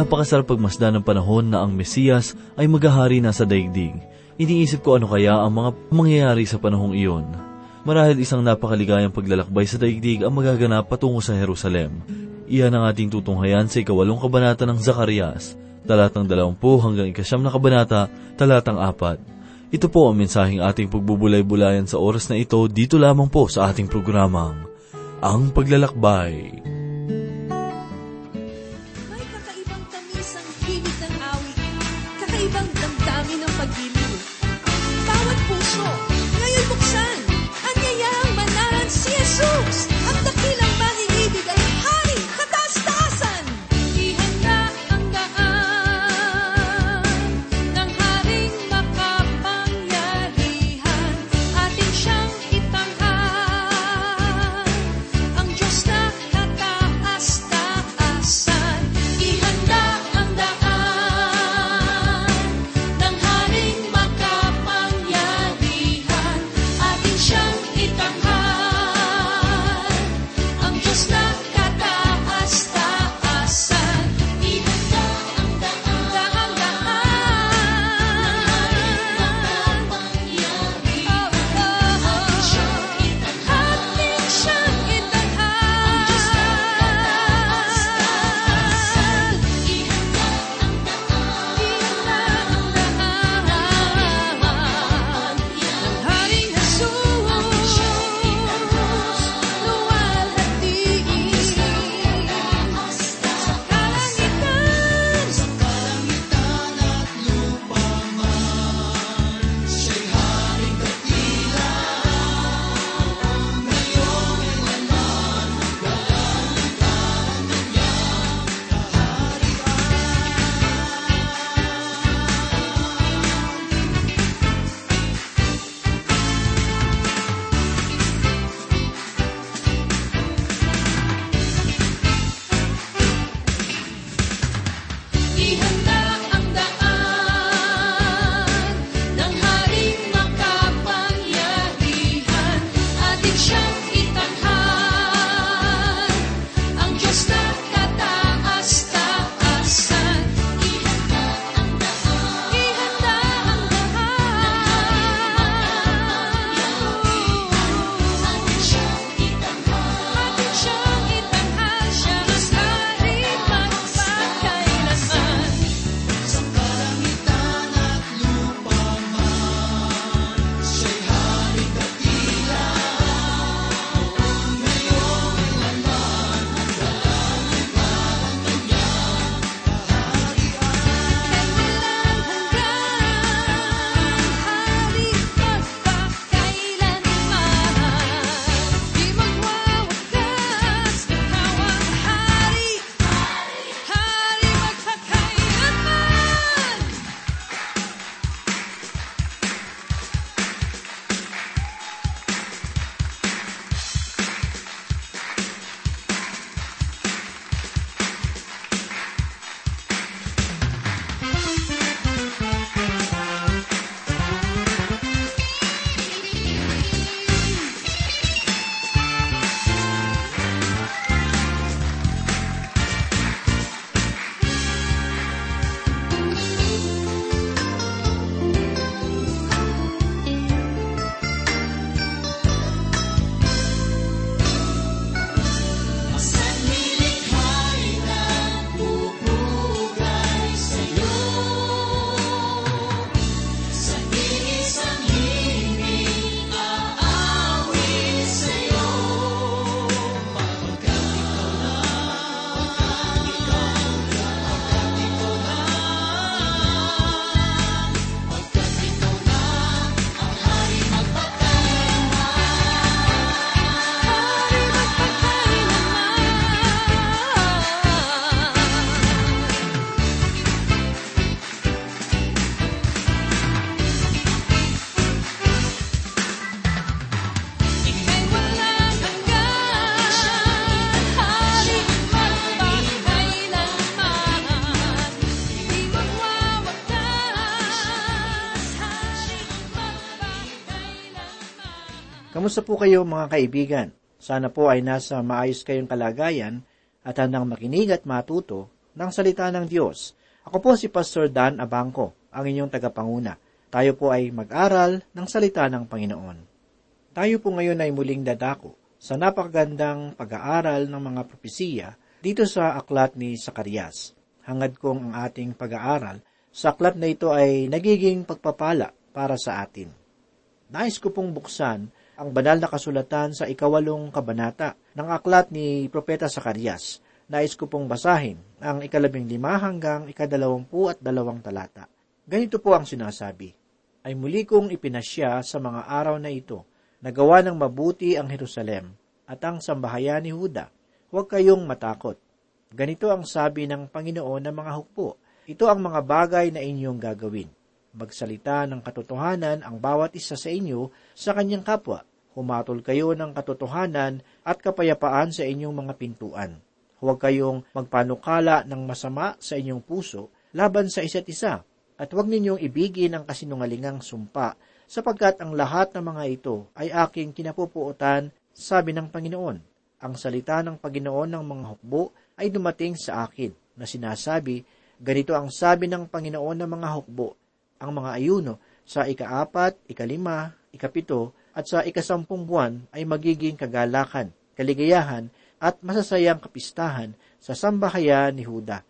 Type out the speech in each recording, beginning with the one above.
Napakasarap pagmasdan ng panahon na ang Mesiyas ay maghahari na sa daigdig. Iniisip ko ano kaya ang mga mangyayari sa panahong iyon. Marahil isang napakaligayang paglalakbay sa daigdig ang magaganap patungo sa Jerusalem. Iyan ang ating tutunghayan sa ikawalong kabanata ng Zacarias, talatang 20 hanggang ikasyam na kabanata, talatang 4. Ito po ang mensaheng ating pagbubulay-bulayan sa oras na ito dito lamang po sa ating programang, Ang Paglalakbay. Kamusta po kayo mga kaibigan? Sana po ay nasa maayos kayong kalagayan at handang makinig at matuto ng salita ng Diyos. Ako po si Pastor Dan Abangco, ang inyong tagapanguna. Tayo po ay mag-aral ng salita ng Panginoon. Tayo po ngayon ay muling dadako sa napakagandang pag-aaral ng mga propesiya dito sa aklat ni Sakarias. Hangad kong ang ating pag-aaral sa aklat na ito ay nagiging pagpapala para sa atin. Nais ko pong buksan ang banal na kasulatan sa ikawalong kabanata ng aklat ni Propeta Sakarias nais ko pong basahin ang ikalabing lima hanggang ikadalawampu at dalawang talata. Ganito po ang sinasabi, ay muli kong ipinasya sa mga araw na ito, nagawa ng mabuti ang Jerusalem at ang sambahayan ni Huda. Huwag kayong matakot. Ganito ang sabi ng Panginoon ng mga hukbo. Ito ang mga bagay na inyong gagawin. Magsalita ng katotohanan ang bawat isa sa inyo sa kanyang kapwa. Humatol kayo ng katotohanan at kapayapaan sa inyong mga pintuan Huwag kayong magpanukala ng masama sa inyong puso laban sa isa't isa, at huwag ninyong ibigin ang kasinungalingang sumpa, sapagkat ang lahat ng mga ito ay aking kinapupuotan, sabi ng Panginoon. Ang salita ng Panginoon ng mga hukbo ay dumating sa akin, na sinasabi, ganito ang sabi ng Panginoon ng mga hukbo, ang mga ayuno sa ikaapat, ikalima, ikapito, at sa ikasampung buwan ay magiging kagalakan, kaligayahan, at masasayang kapistahan sa sambahayan ni Huda.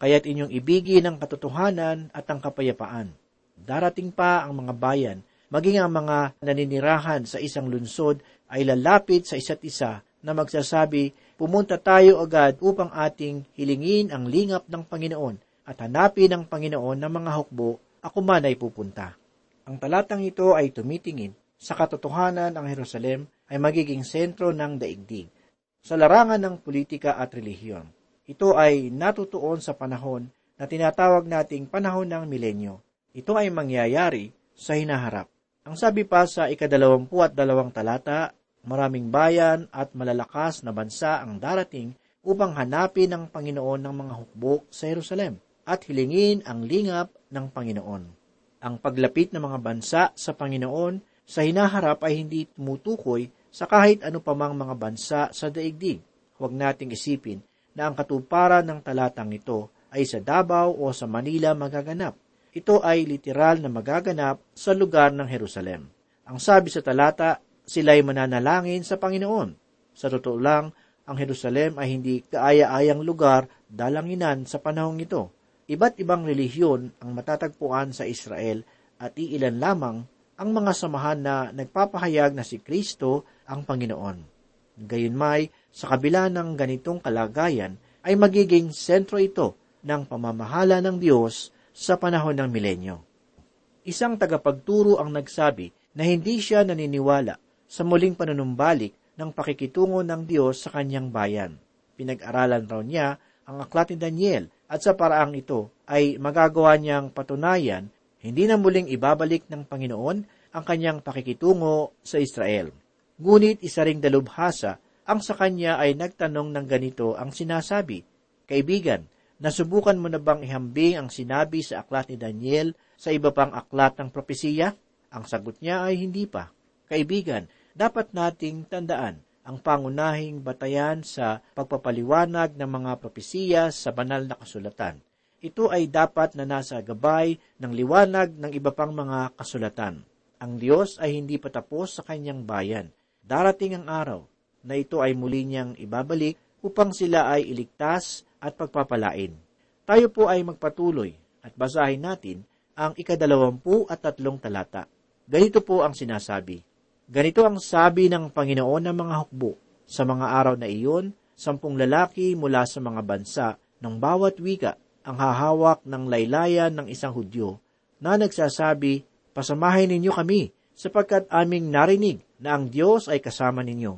Kaya't inyong ibigin ang katotohanan at ang kapayapaan. Darating pa ang mga bayan, maging ang mga naninirahan sa isang lunsod ay lalapit sa isa't isa na magsasabi, pumunta tayo agad upang ating hilingin ang lingap ng Panginoon at hanapin ang Panginoon ng mga hukbo, ako man ay pupunta. Ang talatang ito ay tumitingin sa katotohanan ang Jerusalem ay magiging sentro ng daigdig sa larangan ng politika at relihiyon. Ito ay natutuon sa panahon na tinatawag nating panahon ng milenyo. Ito ay mangyayari sa hinaharap. Ang sabi pa sa ikadalawampu at dalawang talata, maraming bayan at malalakas na bansa ang darating upang hanapin ang Panginoon ng mga hukbo sa Jerusalem at hilingin ang lingap ng Panginoon. Ang paglapit ng mga bansa sa Panginoon sa hinaharap ay hindi tumutukoy sa kahit ano pa mang mga bansa sa daigdig. Huwag nating isipin na ang katuparan ng talatang ito ay sa Davao o sa Manila magaganap. Ito ay literal na magaganap sa lugar ng Jerusalem. Ang sabi sa talata, sila'y mananalangin sa Panginoon. Sa totoo lang, ang Jerusalem ay hindi kaaya-ayang lugar dalanginan sa panahong ito. Iba't ibang relihiyon ang matatagpuan sa Israel at iilan lamang ang mga samahan na nagpapahayag na si Kristo ang Panginoon. Gayunmay, sa kabila ng ganitong kalagayan, ay magiging sentro ito ng pamamahala ng Diyos sa panahon ng milenyo. Isang tagapagturo ang nagsabi na hindi siya naniniwala sa muling panunumbalik ng pakikitungo ng Diyos sa kanyang bayan. Pinag-aralan raw niya ang aklat ni Daniel at sa paraang ito ay magagawa niyang patunayan hindi na muling ibabalik ng Panginoon ang kanyang pakikitungo sa Israel. Ngunit isa ring dalubhasa ang sa kanya ay nagtanong ng ganito ang sinasabi, Kaibigan, nasubukan mo na bang ihambing ang sinabi sa aklat ni Daniel sa iba pang aklat ng propesiya? Ang sagot niya ay hindi pa. Kaibigan, dapat nating tandaan ang pangunahing batayan sa pagpapaliwanag ng mga propesiya sa banal na kasulatan. Ito ay dapat na nasa gabay ng liwanag ng iba pang mga kasulatan. Ang Diyos ay hindi patapos sa kanyang bayan Darating ang araw na ito ay muli niyang ibabalik upang sila ay iligtas at pagpapalain. Tayo po ay magpatuloy at basahin natin ang ikadalawampu at tatlong talata. Ganito po ang sinasabi. Ganito ang sabi ng Panginoon ng mga hukbo. Sa mga araw na iyon, sampung lalaki mula sa mga bansa ng bawat wika ang hahawak ng laylayan ng isang Hudyo na nagsasabi, Pasamahin ninyo kami sapagkat aming narinig na ang Diyos ay kasama ninyo.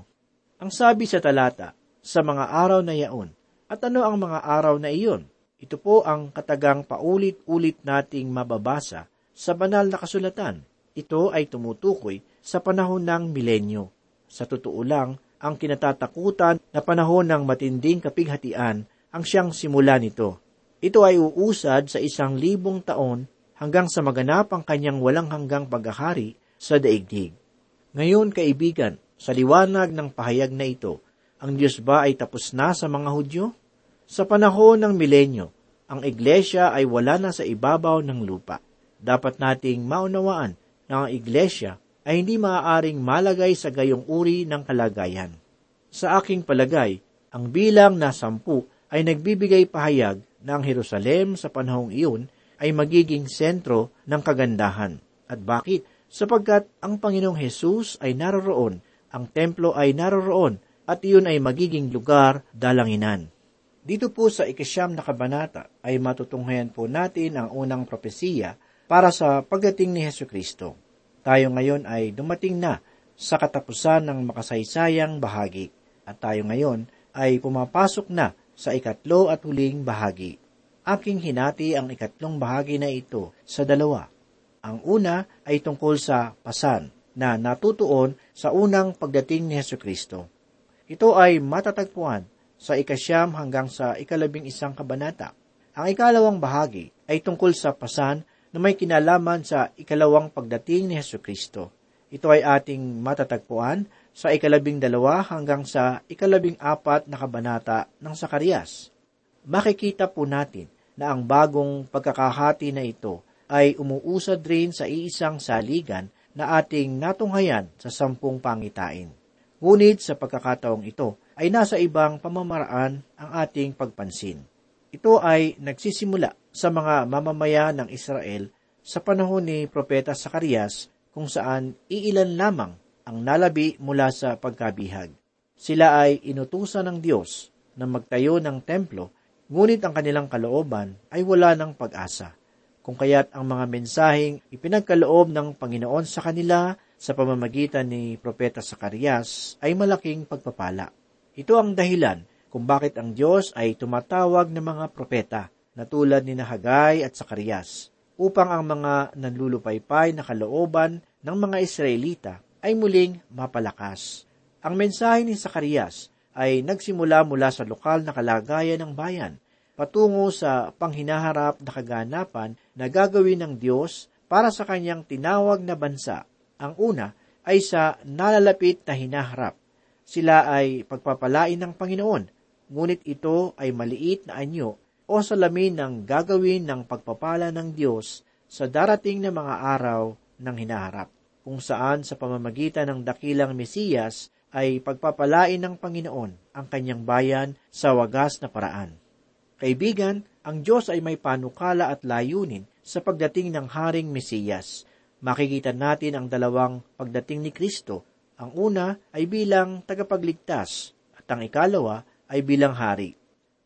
Ang sabi sa talata, sa mga araw na yaon. At ano ang mga araw na iyon? Ito po ang katagang paulit-ulit nating mababasa sa banal na kasulatan. Ito ay tumutukoy sa panahon ng milenyo. Sa totoo lang, ang kinatatakutan na panahon ng matinding kapighatian ang siyang simula nito. Ito ay uusad sa isang libong taon hanggang sa maganap ang kanyang walang hanggang paghahari sa daigdig. Ngayon, kaibigan, sa liwanag ng pahayag na ito, ang Diyos ba ay tapos na sa mga Hudyo? Sa panahon ng milenyo, ang iglesia ay wala na sa ibabaw ng lupa. Dapat nating maunawaan na ang iglesia ay hindi maaaring malagay sa gayong uri ng kalagayan. Sa aking palagay, ang bilang na sampu ay nagbibigay pahayag na ang Jerusalem sa panahong iyon ay magiging sentro ng kagandahan. At bakit? Sapagkat ang Panginoong Hesus ay naroroon, ang templo ay naroroon, at iyon ay magiging lugar dalanginan. Dito po sa ikasyam na kabanata ay matutunghayan po natin ang unang propesiya para sa pagdating ni Heso Kristo. Tayo ngayon ay dumating na sa katapusan ng makasaysayang bahagi at tayo ngayon ay pumapasok na sa ikatlo at huling bahagi. Aking hinati ang ikatlong bahagi na ito sa dalawa. Ang una ay tungkol sa pasan na natutuon sa unang pagdating ni Heso Kristo. Ito ay matatagpuan sa ikasyam hanggang sa ikalabing isang kabanata. Ang ikalawang bahagi ay tungkol sa pasan na may kinalaman sa ikalawang pagdating ni Heso Kristo. Ito ay ating matatagpuan sa ikalabing dalawa hanggang sa ikalabing apat na kabanata ng Sakarias. Makikita po natin na ang bagong pagkakahati na ito ay umuusad rin sa iisang saligan na ating natunghayan sa sampung pangitain. Ngunit sa pagkakataong ito ay nasa ibang pamamaraan ang ating pagpansin. Ito ay nagsisimula sa mga mamamayan ng Israel sa panahon ni Propeta Sakarias kung saan iilan lamang ang nalabi mula sa pagkabihag. Sila ay inutusan ng Diyos na magtayo ng templo, ngunit ang kanilang kalooban ay wala ng pag-asa kung kaya't ang mga mensaheng ipinagkaloob ng Panginoon sa kanila sa pamamagitan ni Propeta Sakarias ay malaking pagpapala. Ito ang dahilan kung bakit ang Diyos ay tumatawag ng mga propeta na tulad ni Nahagay at Sakarias upang ang mga nanlulupaypay na kalooban ng mga Israelita ay muling mapalakas. Ang mensahe ni Sakarias ay nagsimula mula sa lokal na kalagayan ng bayan patungo sa panghinaharap na kaganapan na gagawin ng Diyos para sa kanyang tinawag na bansa. Ang una ay sa nalalapit na hinaharap. Sila ay pagpapalain ng Panginoon, ngunit ito ay maliit na anyo o salamin ng gagawin ng pagpapala ng Diyos sa darating na mga araw ng hinaharap, kung saan sa pamamagitan ng dakilang Mesiyas ay pagpapalain ng Panginoon ang kanyang bayan sa wagas na paraan. Kaibigan, ang Diyos ay may panukala at layunin sa pagdating ng Haring Mesiyas. Makikita natin ang dalawang pagdating ni Kristo. Ang una ay bilang tagapagligtas at ang ikalawa ay bilang hari.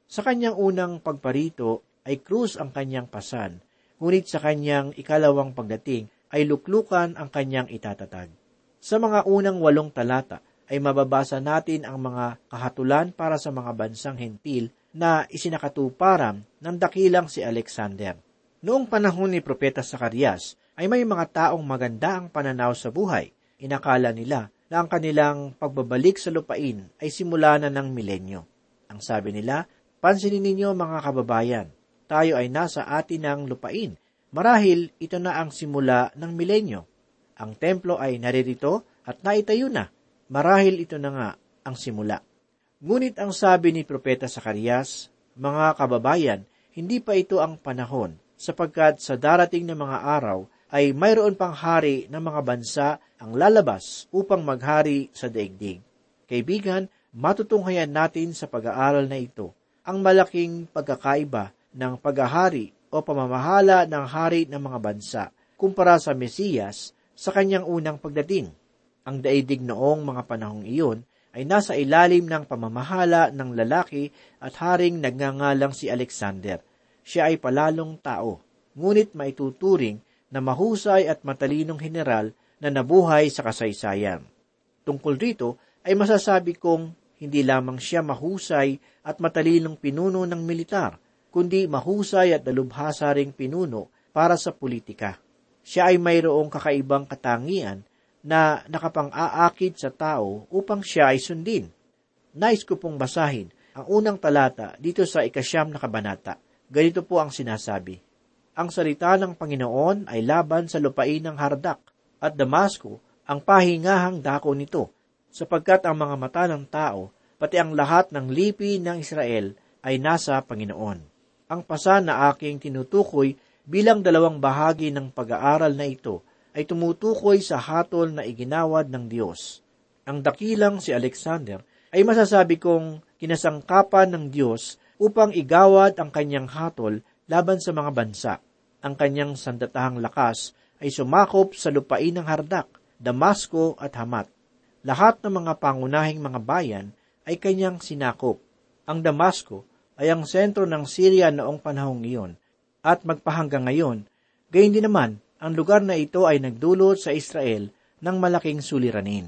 Sa kanyang unang pagparito ay krus ang kanyang pasan, ngunit sa kanyang ikalawang pagdating ay luklukan ang kanyang itatatag. Sa mga unang walong talata ay mababasa natin ang mga kahatulan para sa mga bansang hentil na isinakatuparan ng dakilang si Alexander. Noong panahon ni Propeta Sakarias, ay may mga taong maganda ang pananaw sa buhay. Inakala nila na ang kanilang pagbabalik sa lupain ay simula na ng milenyo. Ang sabi nila, pansinin ninyo mga kababayan, tayo ay nasa atin ng lupain. Marahil ito na ang simula ng milenyo. Ang templo ay naririto at naitayo na. Marahil ito na nga ang simula. Ngunit ang sabi ni Propeta Sakarias, mga kababayan, hindi pa ito ang panahon, sapagkat sa darating na mga araw ay mayroon pang hari ng mga bansa ang lalabas upang maghari sa daigdig. Kaibigan, matutunghayan natin sa pag-aaral na ito ang malaking pagkakaiba ng paghahari o pamamahala ng hari ng mga bansa kumpara sa Mesiyas sa kanyang unang pagdating. Ang daigdig noong mga panahong iyon ay nasa ilalim ng pamamahala ng lalaki at haring nagngangalang si Alexander. Siya ay palalong tao, ngunit maituturing na mahusay at matalinong general na nabuhay sa kasaysayan. Tungkol rito ay masasabi kong hindi lamang siya mahusay at matalinong pinuno ng militar, kundi mahusay at dalubhasa ring pinuno para sa politika. Siya ay mayroong kakaibang katangian na nakapang-aakit sa tao upang siya ay sundin. Nais ko pong basahin ang unang talata dito sa ikasyam na kabanata. Ganito po ang sinasabi. Ang salita ng Panginoon ay laban sa lupain ng Hardak at Damasco ang pahingahang dako nito, sapagkat ang mga mata ng tao, pati ang lahat ng lipi ng Israel ay nasa Panginoon. Ang pasa na aking tinutukoy bilang dalawang bahagi ng pag-aaral na ito ay tumutukoy sa hatol na iginawad ng Diyos. Ang dakilang si Alexander ay masasabi kong kinasangkapan ng Diyos upang igawad ang kanyang hatol laban sa mga bansa. Ang kanyang sandatahang lakas ay sumakop sa lupain ng Hardak, Damasco at Hamat. Lahat ng mga pangunahing mga bayan ay kanyang sinakop. Ang Damasco ay ang sentro ng Syria noong panahong iyon at magpahanggang ngayon, gayon din naman, ang lugar na ito ay nagdulot sa Israel ng malaking suliranin.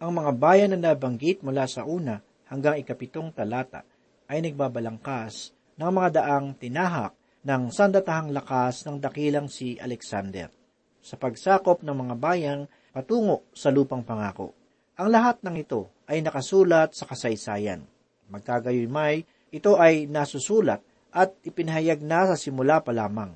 Ang mga bayan na nabanggit mula sa una hanggang ikapitong talata ay nagbabalangkas ng mga daang tinahak ng sandatahang lakas ng dakilang si Alexander sa pagsakop ng mga bayang patungo sa lupang pangako. Ang lahat ng ito ay nakasulat sa kasaysayan. Magkagayoy may, ito ay nasusulat at ipinahayag na sa simula pa lamang.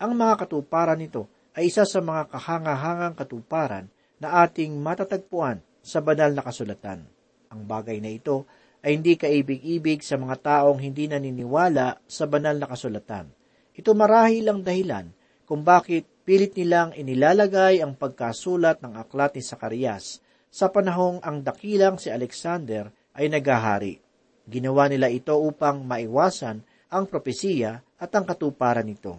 Ang mga katuparan nito ay isa sa mga kahangahangang katuparan na ating matatagpuan sa banal na kasulatan. Ang bagay na ito ay hindi kaibig-ibig sa mga taong hindi naniniwala sa banal na kasulatan. Ito marahil ang dahilan kung bakit pilit nilang inilalagay ang pagkasulat ng aklat ni Sakarias sa panahong ang dakilang si Alexander ay nagahari. Ginawa nila ito upang maiwasan ang propesiya at ang katuparan nito.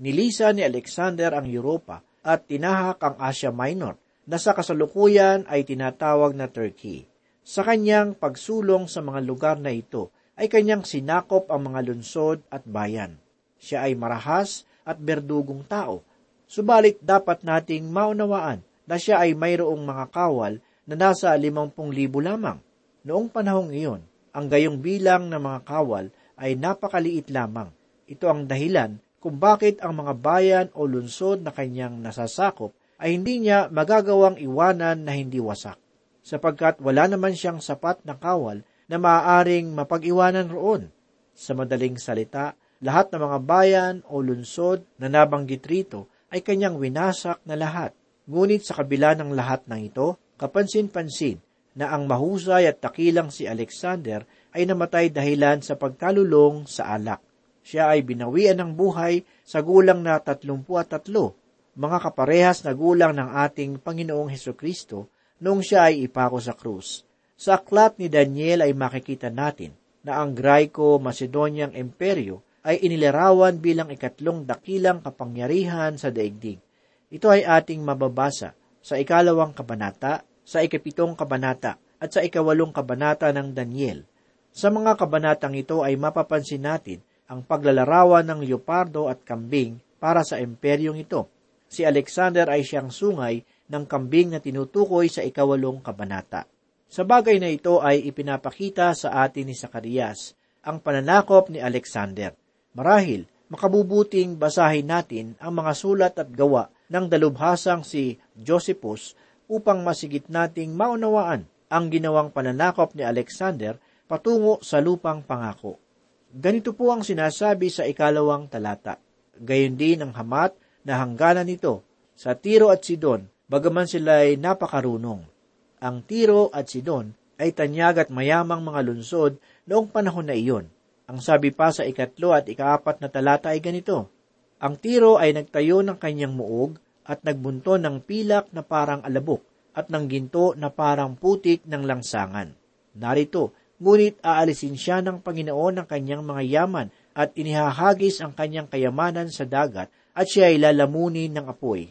Nilisa ni Alexander ang Europa at tinahak ang Asia Minor na sa kasalukuyan ay tinatawag na Turkey. Sa kanyang pagsulong sa mga lugar na ito ay kanyang sinakop ang mga lunsod at bayan. Siya ay marahas at berdugong tao. Subalit dapat nating maunawaan na siya ay mayroong mga kawal na nasa limampung libo lamang. Noong panahong iyon, ang gayong bilang ng mga kawal ay napakaliit lamang. Ito ang dahilan kung bakit ang mga bayan o lunsod na kanyang nasasakop ay hindi niya magagawang iwanan na hindi wasak, sapagkat wala naman siyang sapat na kawal na maaaring mapag-iwanan roon. Sa madaling salita, lahat ng mga bayan o lunsod na nabanggit rito ay kanyang winasak na lahat. Ngunit sa kabila ng lahat ng ito, kapansin-pansin na ang mahusay at takilang si Alexander ay namatay dahilan sa pagkalulong sa alak. Siya ay binawian ng buhay sa gulang na tatlumpu at tatlo, mga kaparehas na gulang ng ating Panginoong Heso Kristo noong siya ay ipako sa krus. Sa aklat ni Daniel ay makikita natin na ang Graeco-Macedoniang Imperyo ay inilarawan bilang ikatlong dakilang kapangyarihan sa daigdig. Ito ay ating mababasa sa ikalawang kabanata, sa ikapitong kabanata, at sa ikawalong kabanata ng Daniel. Sa mga kabanatang ito ay mapapansin natin ang paglalarawan ng leopardo at kambing para sa imperyong ito. Si Alexander ay siyang sungay ng kambing na tinutukoy sa ikawalong kabanata. Sa bagay na ito ay ipinapakita sa atin ni Sakarias ang pananakop ni Alexander. Marahil, makabubuting basahin natin ang mga sulat at gawa ng dalubhasang si Josephus upang masigit nating maunawaan ang ginawang pananakop ni Alexander patungo sa lupang pangako. Ganito po ang sinasabi sa ikalawang talata. Gayon din ang hamat na hangganan nito sa Tiro at Sidon, bagaman sila ay napakarunong. Ang Tiro at Sidon ay tanyag at mayamang mga lunsod noong panahon na iyon. Ang sabi pa sa ikatlo at ikaapat na talata ay ganito, Ang Tiro ay nagtayo ng kanyang muog at nagbunto ng pilak na parang alabok at ng ginto na parang putik ng langsangan. Narito, ngunit aalisin siya ng Panginoon ng kanyang mga yaman at inihahagis ang kanyang kayamanan sa dagat at siya ay lalamunin ng apoy.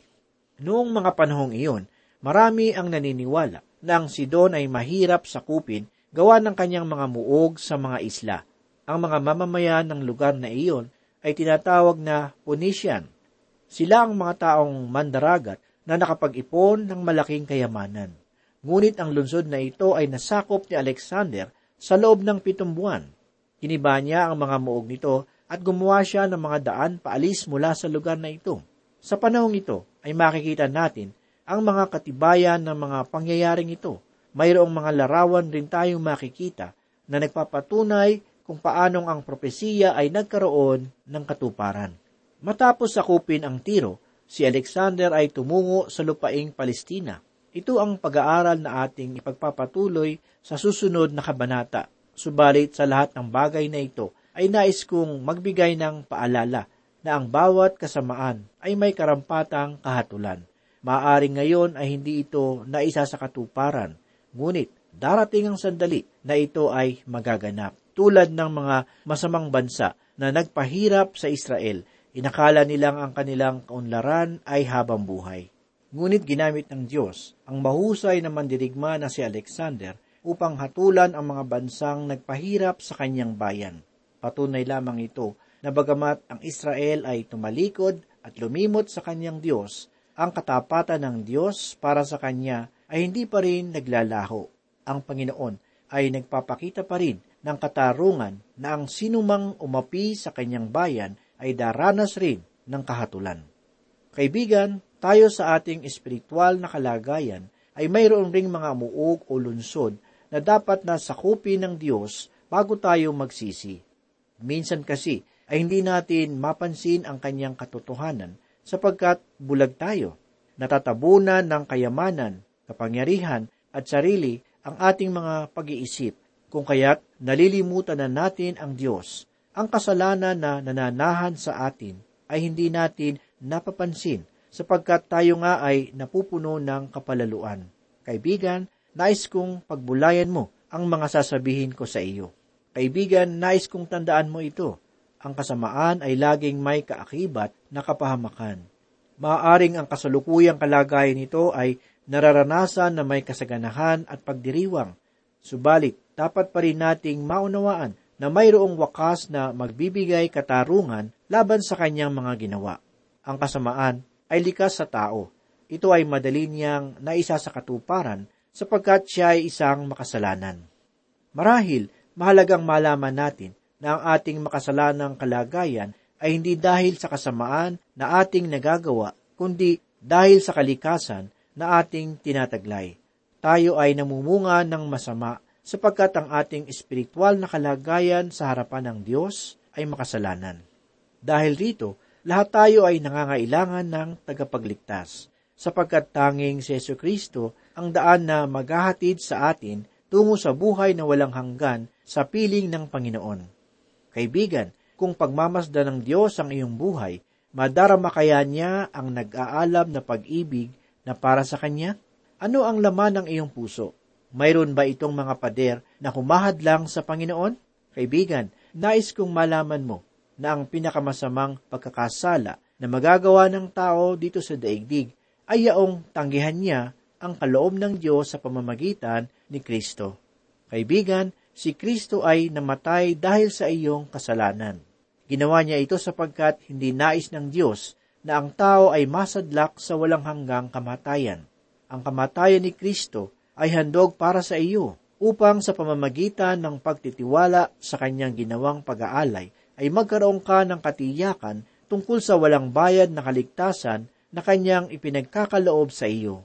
Noong mga panahong iyon, marami ang naniniwala na ang Sidon ay mahirap sakupin gawa ng kanyang mga muog sa mga isla. Ang mga mamamayan ng lugar na iyon ay tinatawag na Phoenician. Sila ang mga taong mandaragat na nakapag-ipon ng malaking kayamanan. Ngunit ang lungsod na ito ay nasakop ni Alexander sa loob ng pitong buwan. Kiniba niya ang mga muog nito at gumawa siya ng mga daan paalis mula sa lugar na ito. Sa panahong ito ay makikita natin ang mga katibayan ng mga pangyayaring ito. Mayroong mga larawan rin tayong makikita na nagpapatunay kung paanong ang propesiya ay nagkaroon ng katuparan. Matapos sakupin ang tiro, si Alexander ay tumungo sa lupaing Palestina ito ang pag-aaral na ating ipagpapatuloy sa susunod na kabanata. Subalit sa lahat ng bagay na ito ay nais kong magbigay ng paalala na ang bawat kasamaan ay may karampatang kahatulan. Maaring ngayon ay hindi ito naisa sa katuparan, ngunit darating ang sandali na ito ay magaganap. Tulad ng mga masamang bansa na nagpahirap sa Israel, inakala nilang ang kanilang kaunlaran ay habang buhay. Ngunit ginamit ng Diyos ang mahusay na mandirigma na si Alexander upang hatulan ang mga bansang nagpahirap sa kanyang bayan. Patunay lamang ito na bagamat ang Israel ay tumalikod at lumimot sa kanyang Diyos, ang katapatan ng Diyos para sa kanya ay hindi pa rin naglalaho. Ang Panginoon ay nagpapakita pa rin ng katarungan na ang sinumang umapi sa kanyang bayan ay daranas rin ng kahatulan. Kaibigan, tayo sa ating espiritual na kalagayan ay mayroon ring mga muog o lunsod na dapat na sakupin ng Diyos bago tayo magsisi. Minsan kasi ay hindi natin mapansin ang kanyang katotohanan sapagkat bulag tayo. Natatabunan ng kayamanan, kapangyarihan at sarili ang ating mga pag-iisip, kung kaya't nalilimutan na natin ang Diyos. Ang kasalanan na nananahan sa atin ay hindi natin napapansin sapagkat tayo nga ay napupuno ng kapalaluan. Kaibigan, nais kong pagbulayan mo ang mga sasabihin ko sa iyo. Kaibigan, nais kong tandaan mo ito ang kasamaan ay laging may kaakibat na kapahamakan. Maaaring ang kasalukuyang kalagayan nito ay nararanasan na may kasaganahan at pagdiriwang. Subalit, dapat pa rin nating maunawaan na mayroong wakas na magbibigay katarungan laban sa kanyang mga ginawa. Ang kasamaan ay likas sa tao. Ito ay madali niyang naisa sa katuparan sapagkat siya ay isang makasalanan. Marahil, mahalagang malaman natin na ang ating makasalanang kalagayan ay hindi dahil sa kasamaan na ating nagagawa, kundi dahil sa kalikasan na ating tinataglay. Tayo ay namumunga ng masama sapagkat ang ating espiritual na kalagayan sa harapan ng Diyos ay makasalanan. Dahil rito, lahat tayo ay nangangailangan ng tagapagligtas, sapagkat tanging si Yesu Kristo ang daan na maghahatid sa atin tungo sa buhay na walang hanggan sa piling ng Panginoon. Kaibigan, kung pagmamasda ng Diyos ang iyong buhay, madarama kaya niya ang nag-aalam na pag-ibig na para sa Kanya? Ano ang laman ng iyong puso? Mayroon ba itong mga pader na humahad lang sa Panginoon? Kaibigan, nais kong malaman mo na ang pinakamasamang pagkakasala na magagawa ng tao dito sa daigdig ay yaong tanggihan niya ang kaloob ng Diyos sa pamamagitan ni Kristo. Kaibigan, si Kristo ay namatay dahil sa iyong kasalanan. Ginawa niya ito sapagkat hindi nais ng Diyos na ang tao ay masadlak sa walang hanggang kamatayan. Ang kamatayan ni Kristo ay handog para sa iyo upang sa pamamagitan ng pagtitiwala sa kanyang ginawang pag-aalay ay magkaroon ka ng katiyakan tungkol sa walang bayad na kaligtasan na kanyang ipinagkakaloob sa iyo.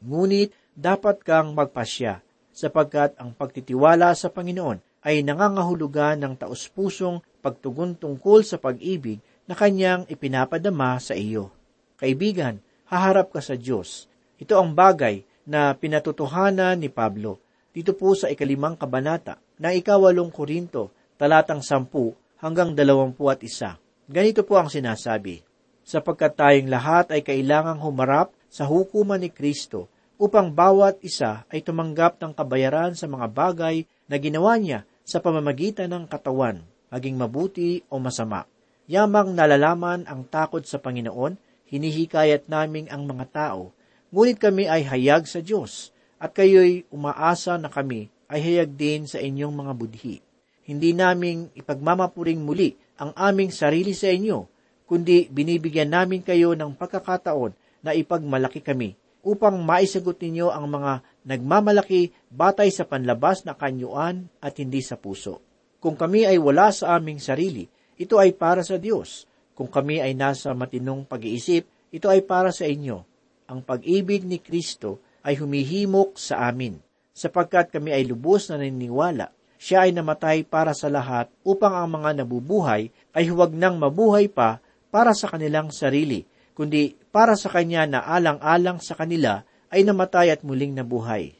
Ngunit dapat kang magpasya sapagkat ang pagtitiwala sa Panginoon ay nangangahulugan ng taus-pusong pagtugon tungkol sa pag-ibig na kanyang ipinapadama sa iyo. Kaibigan, haharap ka sa Diyos. Ito ang bagay na pinatutuhanan ni Pablo dito po sa ikalimang kabanata ng ikawalong Korinto, talatang sampu hanggang dalawampu at isa. Ganito po ang sinasabi, sapagkat tayong lahat ay kailangang humarap sa hukuman ni Kristo upang bawat isa ay tumanggap ng kabayaran sa mga bagay na ginawa niya sa pamamagitan ng katawan, maging mabuti o masama. Yamang nalalaman ang takot sa Panginoon, hinihikayat naming ang mga tao, ngunit kami ay hayag sa Diyos, at kayo'y umaasa na kami ay hayag din sa inyong mga budhi. Hindi naming ipagmamapuring muli ang aming sarili sa inyo, kundi binibigyan namin kayo ng pagkakataon na ipagmalaki kami upang maisagot ninyo ang mga nagmamalaki batay sa panlabas na kanyuan at hindi sa puso. Kung kami ay wala sa aming sarili, ito ay para sa Diyos. Kung kami ay nasa matinong pag-iisip, ito ay para sa inyo. Ang pag-ibig ni Kristo ay humihimok sa amin, sapagkat kami ay lubos na naniniwala. Siya ay namatay para sa lahat upang ang mga nabubuhay ay huwag nang mabuhay pa para sa kanilang sarili, kundi para sa kanya na alang-alang sa kanila ay namatay at muling nabuhay.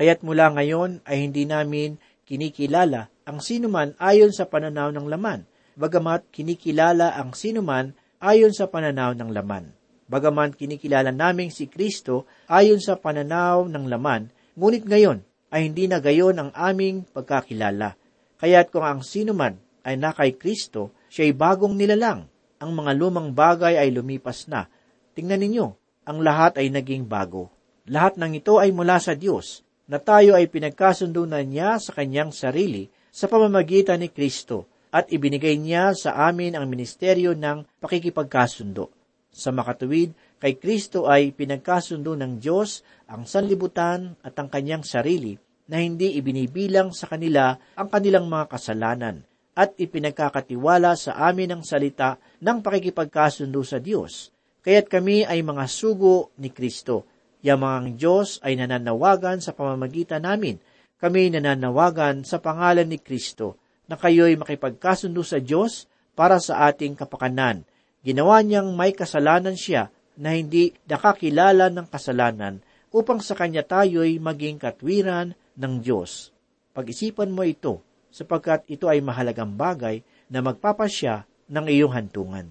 Kaya't mula ngayon ay hindi namin kinikilala ang sinuman ayon sa pananaw ng laman, bagamat kinikilala ang sinuman ayon sa pananaw ng laman. Bagaman kinikilala naming si Kristo ayon sa pananaw ng laman, ngunit ngayon ay hindi na gayon ang aming pagkakilala. Kaya't kung ang sinuman ay nakay Kristo, siya ay bagong nilalang. Ang mga lumang bagay ay lumipas na. Tingnan ninyo, ang lahat ay naging bago. Lahat ng ito ay mula sa Diyos, na tayo ay pinagkasundo na niya sa kanyang sarili sa pamamagitan ni Kristo at ibinigay niya sa amin ang ministeryo ng pakikipagkasundo. Sa makatuwid, kay Kristo ay pinagkasundo ng Diyos ang sanlibutan at ang kanyang sarili na hindi ibinibilang sa kanila ang kanilang mga kasalanan at ipinagkakatiwala sa amin ang salita ng pakikipagkasundo sa Diyos. Kaya't kami ay mga sugo ni Kristo. Yamang Diyos ay nananawagan sa pamamagitan namin. Kami nananawagan sa pangalan ni Kristo na kayo'y makipagkasundo sa Diyos para sa ating kapakanan Ginawa niyang may kasalanan siya na hindi nakakilala ng kasalanan upang sa kanya tayo'y maging katwiran ng Diyos. Pag-isipan mo ito sapagkat ito ay mahalagang bagay na magpapasya ng iyong hantungan.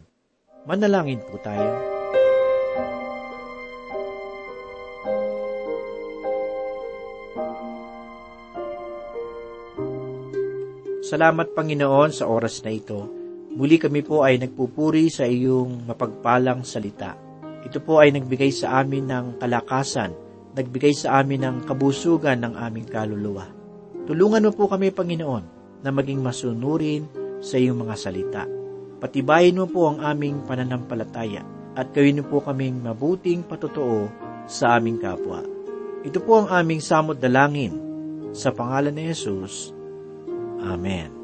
Manalangin po tayo. Salamat Panginoon sa oras na ito Muli kami po ay nagpupuri sa iyong mapagpalang salita. Ito po ay nagbigay sa amin ng kalakasan, nagbigay sa amin ng kabusugan ng aming kaluluwa. Tulungan mo po kami, Panginoon, na maging masunurin sa iyong mga salita. Patibayin mo po ang aming pananampalataya at gawin mo po kaming mabuting patotoo sa aming kapwa. Ito po ang aming samot dalangin. Sa pangalan ni Jesus. Amen.